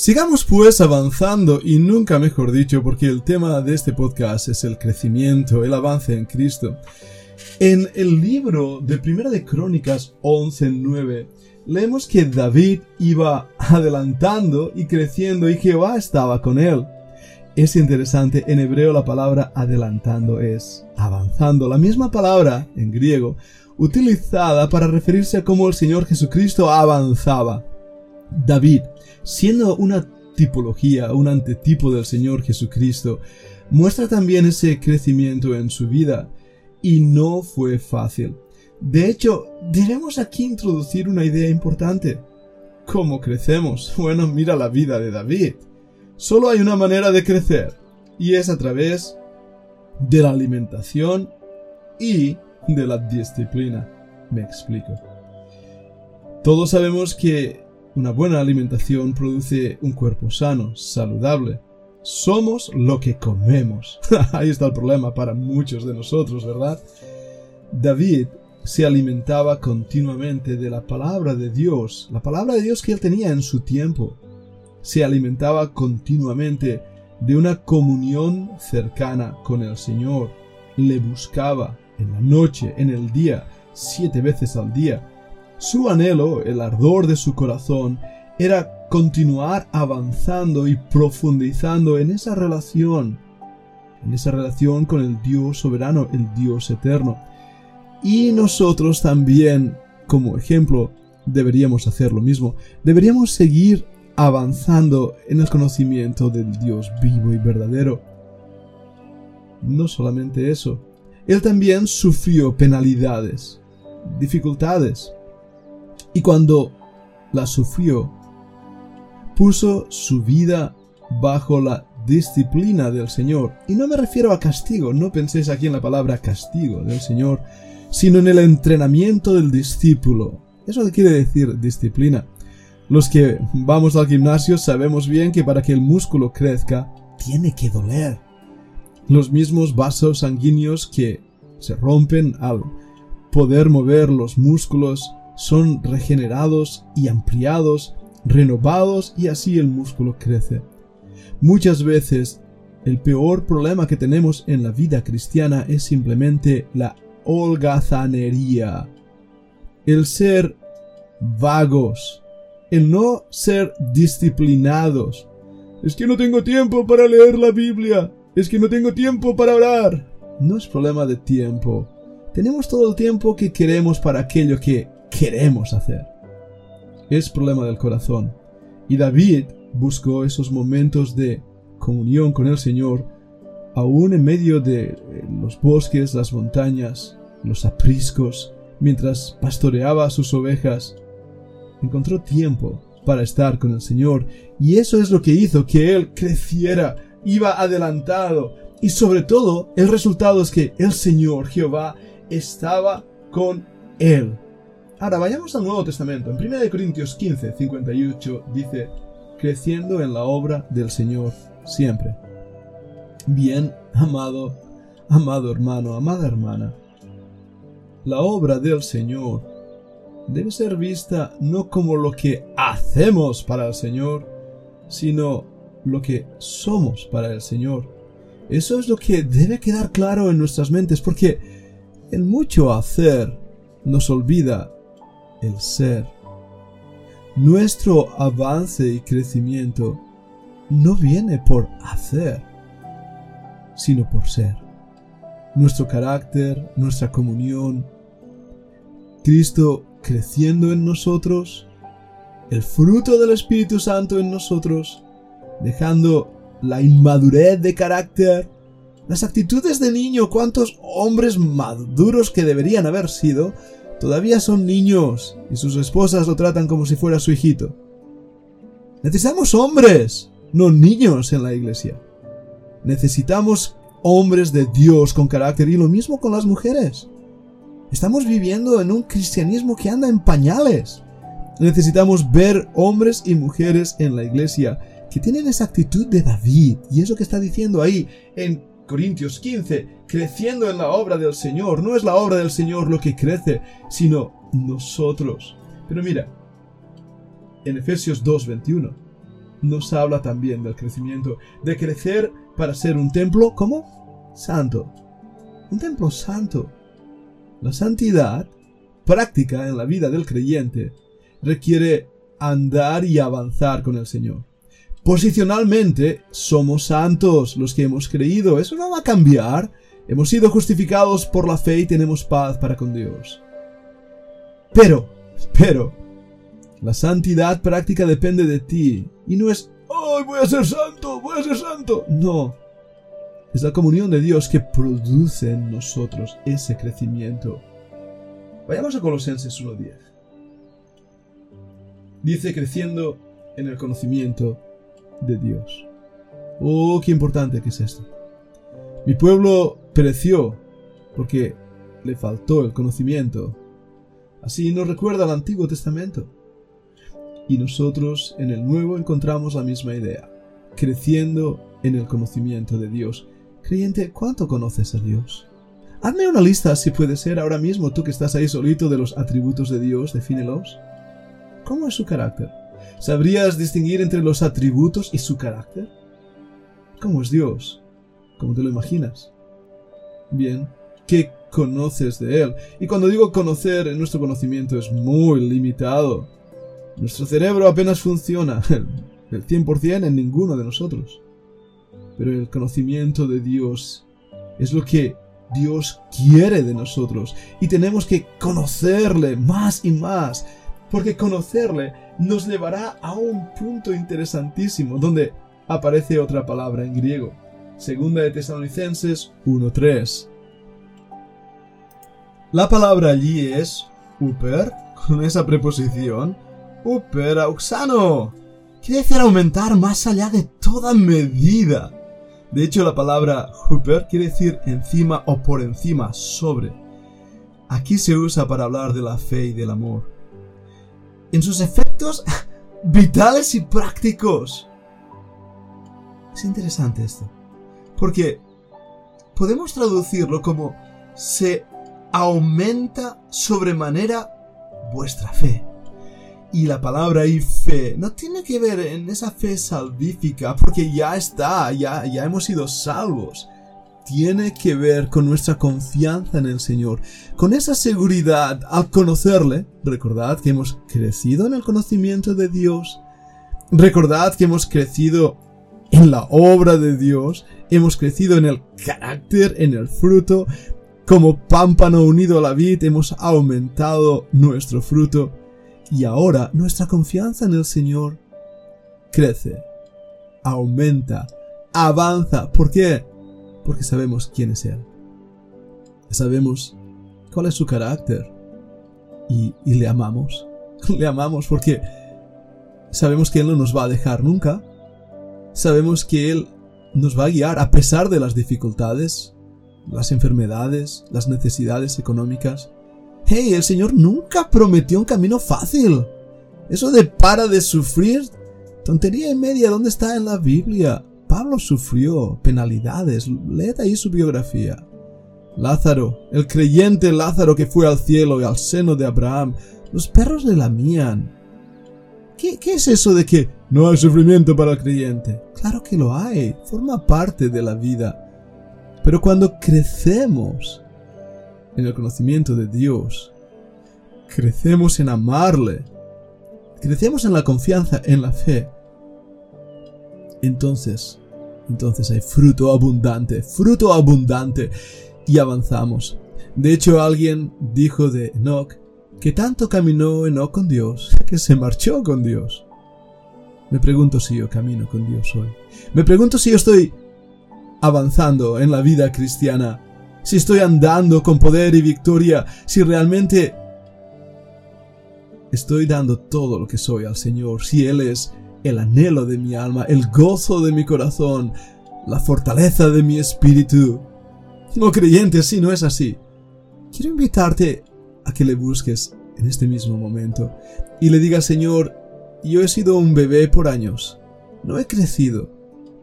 Sigamos pues avanzando y nunca mejor dicho porque el tema de este podcast es el crecimiento, el avance en Cristo. En el libro de Primera de Crónicas 11.9 leemos que David iba adelantando y creciendo y Jehová estaba con él. Es interesante, en hebreo la palabra adelantando es avanzando. La misma palabra, en griego, utilizada para referirse a cómo el Señor Jesucristo avanzaba. David, siendo una tipología, un antetipo del Señor Jesucristo, muestra también ese crecimiento en su vida. Y no fue fácil. De hecho, debemos aquí introducir una idea importante. ¿Cómo crecemos? Bueno, mira la vida de David. Solo hay una manera de crecer, y es a través de la alimentación y de la disciplina. Me explico. Todos sabemos que una buena alimentación produce un cuerpo sano, saludable. Somos lo que comemos. Ahí está el problema para muchos de nosotros, ¿verdad? David se alimentaba continuamente de la palabra de Dios, la palabra de Dios que él tenía en su tiempo. Se alimentaba continuamente de una comunión cercana con el Señor. Le buscaba en la noche, en el día, siete veces al día. Su anhelo, el ardor de su corazón, era continuar avanzando y profundizando en esa relación, en esa relación con el Dios soberano, el Dios eterno. Y nosotros también, como ejemplo, deberíamos hacer lo mismo. Deberíamos seguir avanzando en el conocimiento del Dios vivo y verdadero. No solamente eso, él también sufrió penalidades, dificultades. Y cuando las sufrió, puso su vida bajo la disciplina del Señor. Y no me refiero a castigo, no penséis aquí en la palabra castigo del Señor, sino en el entrenamiento del discípulo. Eso quiere decir disciplina. Los que vamos al gimnasio sabemos bien que para que el músculo crezca, tiene que doler. Los mismos vasos sanguíneos que se rompen al poder mover los músculos son regenerados y ampliados, renovados y así el músculo crece. Muchas veces el peor problema que tenemos en la vida cristiana es simplemente la holgazanería, el ser vagos, el no ser disciplinados. Es que no tengo tiempo para leer la Biblia, es que no tengo tiempo para orar. No es problema de tiempo. Tenemos todo el tiempo que queremos para aquello que queremos hacer. Es problema del corazón. Y David buscó esos momentos de comunión con el Señor aún en medio de eh, los bosques, las montañas, los apriscos, mientras pastoreaba sus ovejas, encontró tiempo para estar con el Señor, y eso es lo que hizo que él creciera, iba adelantado, y sobre todo el resultado es que el Señor Jehová estaba con él. Ahora vayamos al Nuevo Testamento. En 1 Corintios 15, 58 dice, creciendo en la obra del Señor siempre. Bien, amado, amado hermano, amada hermana, la obra del Señor debe ser vista no como lo que hacemos para el Señor, sino lo que somos para el Señor. Eso es lo que debe quedar claro en nuestras mentes, porque en mucho hacer nos olvida el ser. Nuestro avance y crecimiento no viene por hacer, sino por ser. Nuestro carácter, nuestra comunión, Cristo creciendo en nosotros, el fruto del Espíritu Santo en nosotros, dejando la inmadurez de carácter, las actitudes de niño, cuántos hombres maduros que deberían haber sido, todavía son niños y sus esposas lo tratan como si fuera su hijito. Necesitamos hombres, no niños en la iglesia. Necesitamos hombres de Dios con carácter y lo mismo con las mujeres. Estamos viviendo en un cristianismo que anda en pañales. Necesitamos ver hombres y mujeres en la iglesia que tienen esa actitud de David. Y eso que está diciendo ahí en Corintios 15, creciendo en la obra del Señor. No es la obra del Señor lo que crece, sino nosotros. Pero mira, en Efesios 2.21, nos habla también del crecimiento, de crecer para ser un templo, ¿cómo? Santo. Un templo santo. La santidad, práctica en la vida del creyente, requiere andar y avanzar con el Señor. Posicionalmente, somos santos los que hemos creído. Eso no va a cambiar. Hemos sido justificados por la fe y tenemos paz para con Dios. Pero, pero, la santidad práctica depende de ti. Y no es, ¡ay, voy a ser santo! ¡Voy a ser santo! No. Es la comunión de Dios que produce en nosotros ese crecimiento. Vayamos a Colosenses 1.10. Dice creciendo en el conocimiento de Dios. Oh, qué importante que es esto. Mi pueblo pereció porque le faltó el conocimiento. Así nos recuerda el Antiguo Testamento. Y nosotros en el Nuevo encontramos la misma idea, creciendo en el conocimiento de Dios. Creyente, ¿cuánto conoces a Dios? Hazme una lista, si puede ser, ahora mismo, tú que estás ahí solito, de los atributos de Dios, defínelos. ¿Cómo es su carácter? ¿Sabrías distinguir entre los atributos y su carácter? ¿Cómo es Dios? ¿Cómo te lo imaginas? Bien, ¿qué conoces de Él? Y cuando digo conocer, nuestro conocimiento es muy limitado. Nuestro cerebro apenas funciona el 100% en ninguno de nosotros. Pero el conocimiento de Dios es lo que Dios quiere de nosotros y tenemos que conocerle más y más, porque conocerle nos llevará a un punto interesantísimo donde aparece otra palabra en griego, segunda de Tesalonicenses 1.3. La palabra allí es uper, con esa preposición, Uper auxano. Quiere decir aumentar más allá de toda medida. De hecho, la palabra Hooper quiere decir encima o por encima, sobre. Aquí se usa para hablar de la fe y del amor. En sus efectos vitales y prácticos. Es interesante esto. Porque podemos traducirlo como se aumenta sobremanera vuestra fe. Y la palabra y fe no tiene que ver en esa fe salvífica, porque ya está, ya, ya hemos sido salvos. Tiene que ver con nuestra confianza en el Señor, con esa seguridad al conocerle. Recordad que hemos crecido en el conocimiento de Dios. Recordad que hemos crecido en la obra de Dios, hemos crecido en el carácter, en el fruto. Como pámpano unido a la vid, hemos aumentado nuestro fruto y ahora nuestra confianza en el Señor crece, aumenta, avanza. ¿Por qué? Porque sabemos quién es Él. Sabemos cuál es su carácter. Y, le amamos. Le amamos porque sabemos que Él no nos va a dejar nunca. Sabemos que Él nos va a guiar a pesar de las dificultades, las enfermedades, las necesidades económicas. Hey, el Señor nunca prometió un camino fácil. Eso de para de sufrir, tontería y media, ¿dónde está en la Biblia? Pablo sufrió penalidades, leed ahí su biografía. Lázaro, el creyente Lázaro que fue al cielo y al seno de Abraham, los perros le lamían. ¿Qué, ¿Qué es eso de que no hay sufrimiento para el creyente? Claro que lo hay, forma parte de la vida. Pero cuando crecemos en el conocimiento de Dios. Crecemos en amarle. Crecemos en la confianza, en la fe. Entonces, entonces hay fruto abundante, fruto abundante y avanzamos. De hecho, alguien dijo de Enoch que tanto caminó Enoch con Dios que se marchó con Dios. Me pregunto si yo camino con Dios hoy. Me pregunto si yo estoy avanzando en la vida cristiana si estoy andando con poder y victoria, si realmente estoy dando todo lo que soy al Señor, si Él es el anhelo de mi alma, el gozo de mi corazón, la fortaleza de mi espíritu. No creyente, si no es así. Quiero invitarte a que le busques en este mismo momento y le digas, Señor, yo he sido un bebé por años, no he crecido,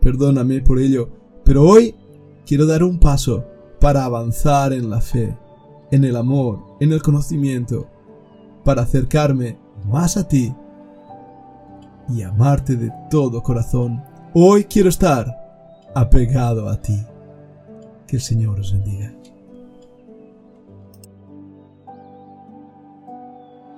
perdóname por ello, pero hoy quiero dar un paso para avanzar en la fe, en el amor, en el conocimiento, para acercarme más a ti y amarte de todo corazón. Hoy quiero estar apegado a ti. Que el Señor os bendiga.